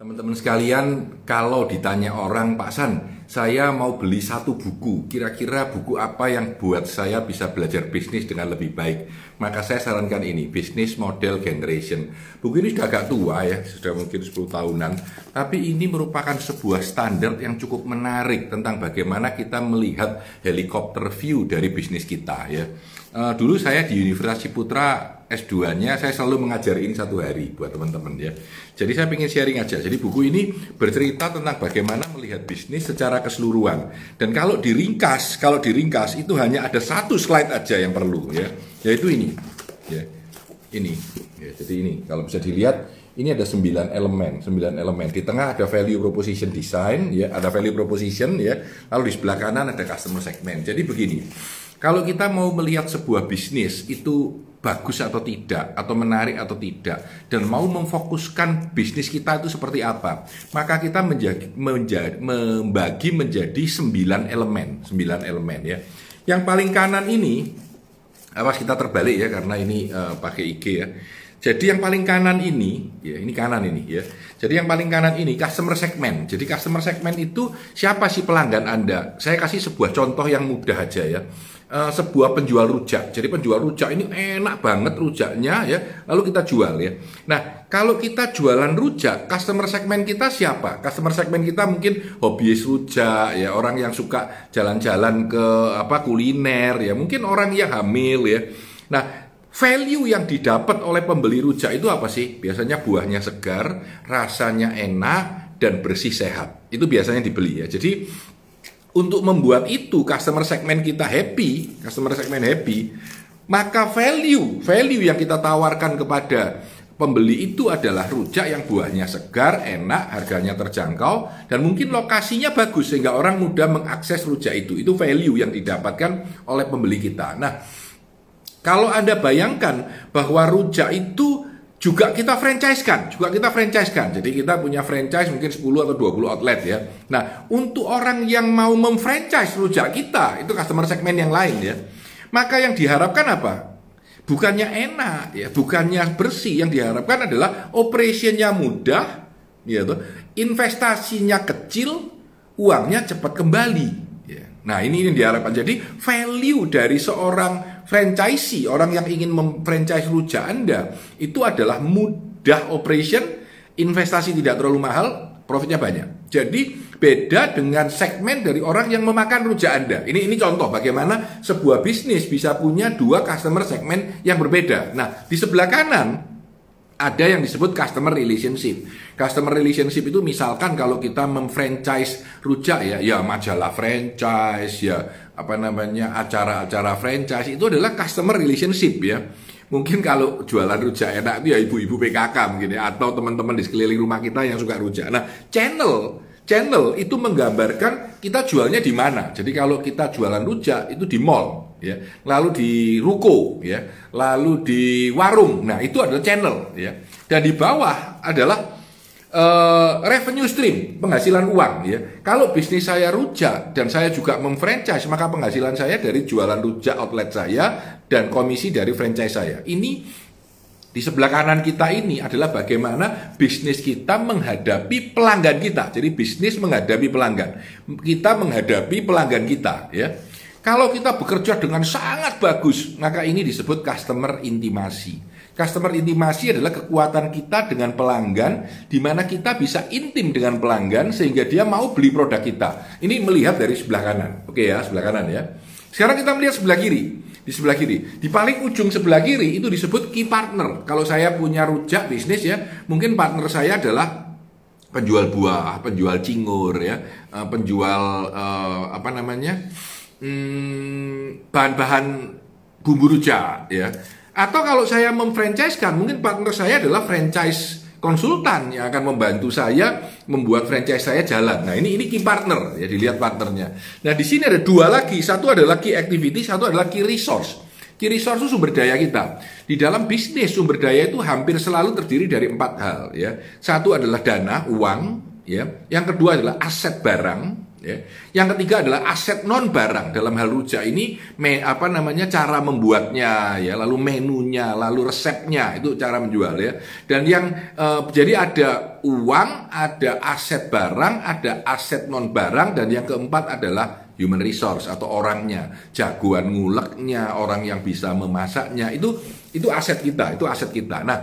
Teman-teman sekalian, kalau ditanya orang, Pak San, saya mau beli satu buku, kira-kira buku apa yang buat saya bisa belajar bisnis dengan lebih baik? Maka saya sarankan ini, Business Model Generation. Buku ini sudah agak tua ya, sudah mungkin 10 tahunan, tapi ini merupakan sebuah standar yang cukup menarik tentang bagaimana kita melihat helikopter view dari bisnis kita ya. Uh, dulu saya di Universitas Ciputra S2-nya saya selalu mengajar ini satu hari buat teman-teman ya. Jadi saya ingin sharing aja. Jadi buku ini bercerita tentang bagaimana melihat bisnis secara keseluruhan. Dan kalau diringkas, kalau diringkas itu hanya ada satu slide aja yang perlu ya, yaitu ini. Ya. Ini. Ya, jadi ini kalau bisa dilihat ini ada sembilan elemen, sembilan elemen. Di tengah ada value proposition design, ya, ada value proposition, ya. Lalu di sebelah kanan ada customer segment. Jadi begini, kalau kita mau melihat sebuah bisnis itu bagus atau tidak, atau menarik atau tidak, dan mau memfokuskan bisnis kita itu seperti apa, maka kita menjadi, menjadi, membagi menjadi sembilan elemen, sembilan elemen ya. Yang paling kanan ini, awas kita terbalik ya karena ini uh, pakai IG ya. Jadi yang paling kanan ini, ya ini kanan ini ya. Jadi yang paling kanan ini customer segment. Jadi customer segment itu siapa sih pelanggan Anda? Saya kasih sebuah contoh yang mudah aja ya. Uh, sebuah penjual rujak. Jadi penjual rujak ini enak banget rujaknya ya. Lalu kita jual ya. Nah, kalau kita jualan rujak, customer segment kita siapa? Customer segment kita mungkin hobiis rujak ya, orang yang suka jalan-jalan ke apa kuliner ya, mungkin orang yang hamil ya. Nah, Value yang didapat oleh pembeli rujak itu apa sih? Biasanya buahnya segar, rasanya enak, dan bersih sehat. Itu biasanya dibeli ya. Jadi untuk membuat itu customer segment kita happy, customer segment happy, maka value, value yang kita tawarkan kepada pembeli itu adalah rujak yang buahnya segar, enak, harganya terjangkau, dan mungkin lokasinya bagus sehingga orang mudah mengakses rujak itu. Itu value yang didapatkan oleh pembeli kita. Nah, kalau Anda bayangkan bahwa rujak itu juga kita franchise-kan, juga kita franchise-kan. Jadi kita punya franchise mungkin 10 atau 20 outlet ya. Nah, untuk orang yang mau memfranchise rujak kita, itu customer segmen yang lain ya. Maka yang diharapkan apa? Bukannya enak ya, bukannya bersih, yang diharapkan adalah operationnya mudah, ya tuh, investasinya kecil, uangnya cepat kembali. Nah, ini yang diharapkan. Jadi value dari seorang franchisee, orang yang ingin memfranchise rujak Anda, itu adalah mudah operation, investasi tidak terlalu mahal, profitnya banyak. Jadi beda dengan segmen dari orang yang memakan rujak Anda. Ini ini contoh bagaimana sebuah bisnis bisa punya dua customer segmen yang berbeda. Nah, di sebelah kanan ada yang disebut customer relationship. Customer relationship itu misalkan kalau kita memfranchise rujak ya, ya majalah franchise ya, apa namanya acara-acara franchise itu adalah customer relationship ya. Mungkin kalau jualan rujak enak itu ya ibu-ibu PKK mungkin ya atau teman-teman di sekeliling rumah kita yang suka rujak. Nah, channel channel itu menggambarkan kita jualnya di mana. Jadi kalau kita jualan rujak itu di mall, ya, lalu di ruko, ya, lalu di warung. Nah itu adalah channel, ya. Dan di bawah adalah uh, revenue stream, penghasilan uang ya. Kalau bisnis saya rujak dan saya juga memfranchise, maka penghasilan saya dari jualan rujak outlet saya dan komisi dari franchise saya. Ini di sebelah kanan kita ini adalah bagaimana bisnis kita menghadapi pelanggan kita. Jadi bisnis menghadapi pelanggan. Kita menghadapi pelanggan kita ya. Kalau kita bekerja dengan sangat bagus, maka ini disebut customer intimasi. Customer intimasi adalah kekuatan kita dengan pelanggan, di mana kita bisa intim dengan pelanggan sehingga dia mau beli produk kita. Ini melihat dari sebelah kanan, oke ya, sebelah kanan ya. Sekarang kita melihat sebelah kiri. Di sebelah kiri, di paling ujung sebelah kiri itu disebut key partner. Kalau saya punya rujak bisnis ya, mungkin partner saya adalah penjual buah, penjual cingur ya, eh, penjual uh, apa namanya? Hmm, bahan-bahan bumbu rujak ya. Atau kalau saya memfranchise-kan, mungkin partner saya adalah franchise konsultan yang akan membantu saya membuat franchise saya jalan. Nah, ini ini key partner ya dilihat partnernya. Nah, di sini ada dua lagi, satu adalah key activity, satu adalah key resource. Key resource itu sumber daya kita. Di dalam bisnis sumber daya itu hampir selalu terdiri dari empat hal ya. Satu adalah dana, uang, ya. Yang kedua adalah aset barang, Ya. Yang ketiga adalah aset non barang. Dalam hal rujak ini me, apa namanya cara membuatnya ya, lalu menunya, lalu resepnya itu cara menjual ya. Dan yang eh, jadi ada uang, ada aset barang, ada aset non barang dan yang keempat adalah human resource atau orangnya, jagoan nguleknya, orang yang bisa memasaknya. Itu itu aset kita, itu aset kita. Nah,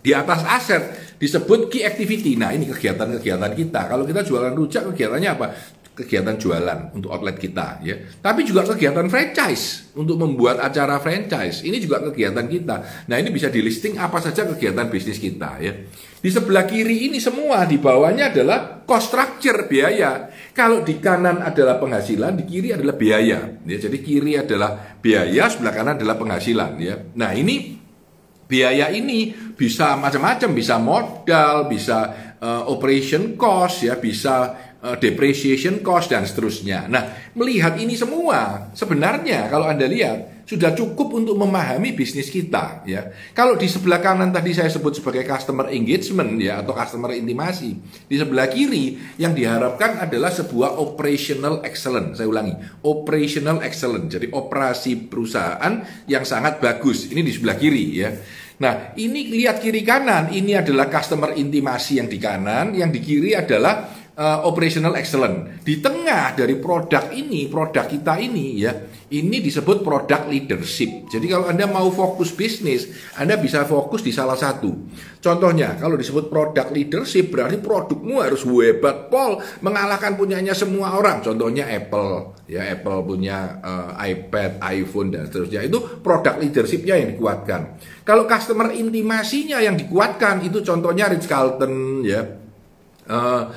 di atas aset disebut key activity. Nah, ini kegiatan-kegiatan kita. Kalau kita jualan rujak, kegiatannya apa? Kegiatan jualan untuk outlet kita, ya. Tapi juga kegiatan franchise untuk membuat acara franchise. Ini juga kegiatan kita. Nah, ini bisa di listing apa saja kegiatan bisnis kita, ya. Di sebelah kiri ini semua di bawahnya adalah cost structure biaya. Kalau di kanan adalah penghasilan, di kiri adalah biaya. Ya, jadi kiri adalah biaya, sebelah kanan adalah penghasilan, ya. Nah, ini biaya ini bisa macam-macam, bisa modal, bisa uh, operation cost, ya, bisa depreciation cost dan seterusnya. Nah, melihat ini semua, sebenarnya kalau Anda lihat sudah cukup untuk memahami bisnis kita ya. Kalau di sebelah kanan tadi saya sebut sebagai customer engagement ya atau customer intimasi, di sebelah kiri yang diharapkan adalah sebuah operational excellence. Saya ulangi, operational excellence. Jadi operasi perusahaan yang sangat bagus. Ini di sebelah kiri ya. Nah, ini lihat kiri kanan, ini adalah customer intimasi yang di kanan, yang di kiri adalah uh, operational excellence. Di tengah dari produk ini, produk kita ini ya, ini disebut product leadership. Jadi kalau Anda mau fokus bisnis, Anda bisa fokus di salah satu. Contohnya, kalau disebut product leadership berarti produkmu harus hebat pol, mengalahkan punyanya semua orang. Contohnya Apple, ya Apple punya uh, iPad, iPhone dan seterusnya. Itu product leadershipnya yang dikuatkan. Kalau customer intimasinya yang dikuatkan itu contohnya Ritz Carlton ya. Uh,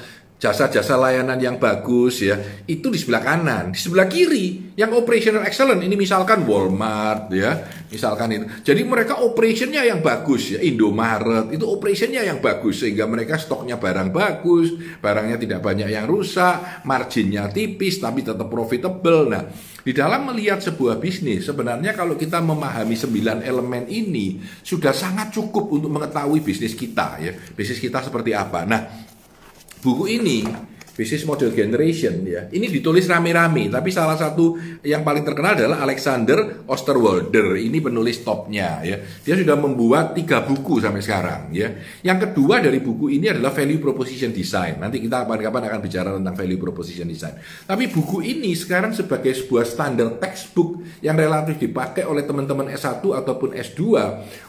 jasa-jasa layanan yang bagus ya. Itu di sebelah kanan. Di sebelah kiri yang operational excellent. Ini misalkan Walmart ya. Misalkan itu. Jadi mereka operationnya yang bagus ya. Indomaret itu operationnya yang bagus. Sehingga mereka stoknya barang bagus barangnya tidak banyak yang rusak marginnya tipis tapi tetap profitable. Nah di dalam melihat sebuah bisnis sebenarnya kalau kita memahami sembilan elemen ini sudah sangat cukup untuk mengetahui bisnis kita ya. Bisnis kita seperti apa. Nah buku ini Business Model Generation ya. Ini ditulis rame-rame, tapi salah satu yang paling terkenal adalah Alexander Osterwalder. Ini penulis topnya ya. Dia sudah membuat tiga buku sampai sekarang ya. Yang kedua dari buku ini adalah Value Proposition Design. Nanti kita kapan-kapan akan bicara tentang Value Proposition Design. Tapi buku ini sekarang sebagai sebuah standar textbook yang relatif dipakai oleh teman-teman S1 ataupun S2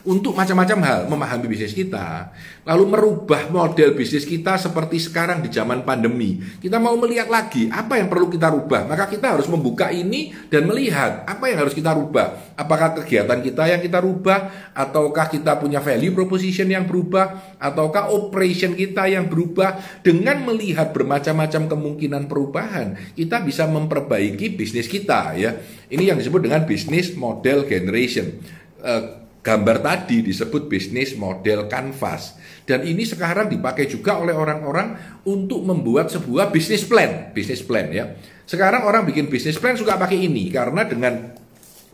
untuk macam-macam hal memahami bisnis kita, lalu merubah model bisnis kita seperti sekarang di zaman pandemi kita mau melihat lagi apa yang perlu kita rubah. Maka kita harus membuka ini dan melihat apa yang harus kita rubah. Apakah kegiatan kita yang kita rubah ataukah kita punya value proposition yang berubah ataukah operation kita yang berubah dengan melihat bermacam-macam kemungkinan perubahan, kita bisa memperbaiki bisnis kita ya. Ini yang disebut dengan bisnis model generation. Uh, gambar tadi disebut bisnis model kanvas. Dan ini sekarang dipakai juga oleh orang-orang untuk membuat sebuah bisnis plan. Bisnis plan ya. Sekarang orang bikin bisnis plan suka pakai ini karena dengan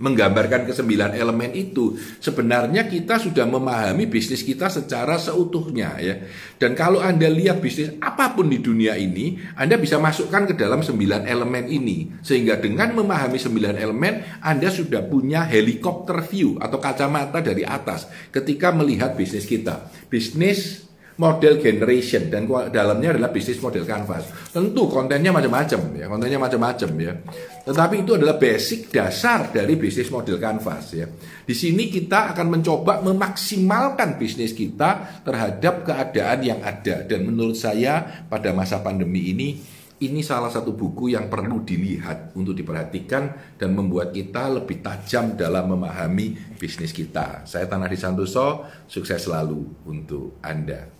menggambarkan kesembilan elemen itu. Sebenarnya kita sudah memahami bisnis kita secara seutuhnya ya. Dan kalau anda lihat bisnis apa pun di dunia ini anda bisa masukkan ke dalam sembilan elemen ini. Sehingga dengan memahami sembilan elemen anda sudah punya helikopter view atau kacamata dari atas ketika melihat bisnis kita. Bisnis model generation dan dalamnya adalah bisnis model canvas. Tentu kontennya macam-macam ya, kontennya macam-macam ya. Tetapi itu adalah basic dasar dari bisnis model canvas ya. Di sini kita akan mencoba memaksimalkan bisnis kita terhadap keadaan yang ada dan menurut saya pada masa pandemi ini ini salah satu buku yang perlu dilihat untuk diperhatikan dan membuat kita lebih tajam dalam memahami bisnis kita. Saya Tanah Santoso, sukses selalu untuk Anda.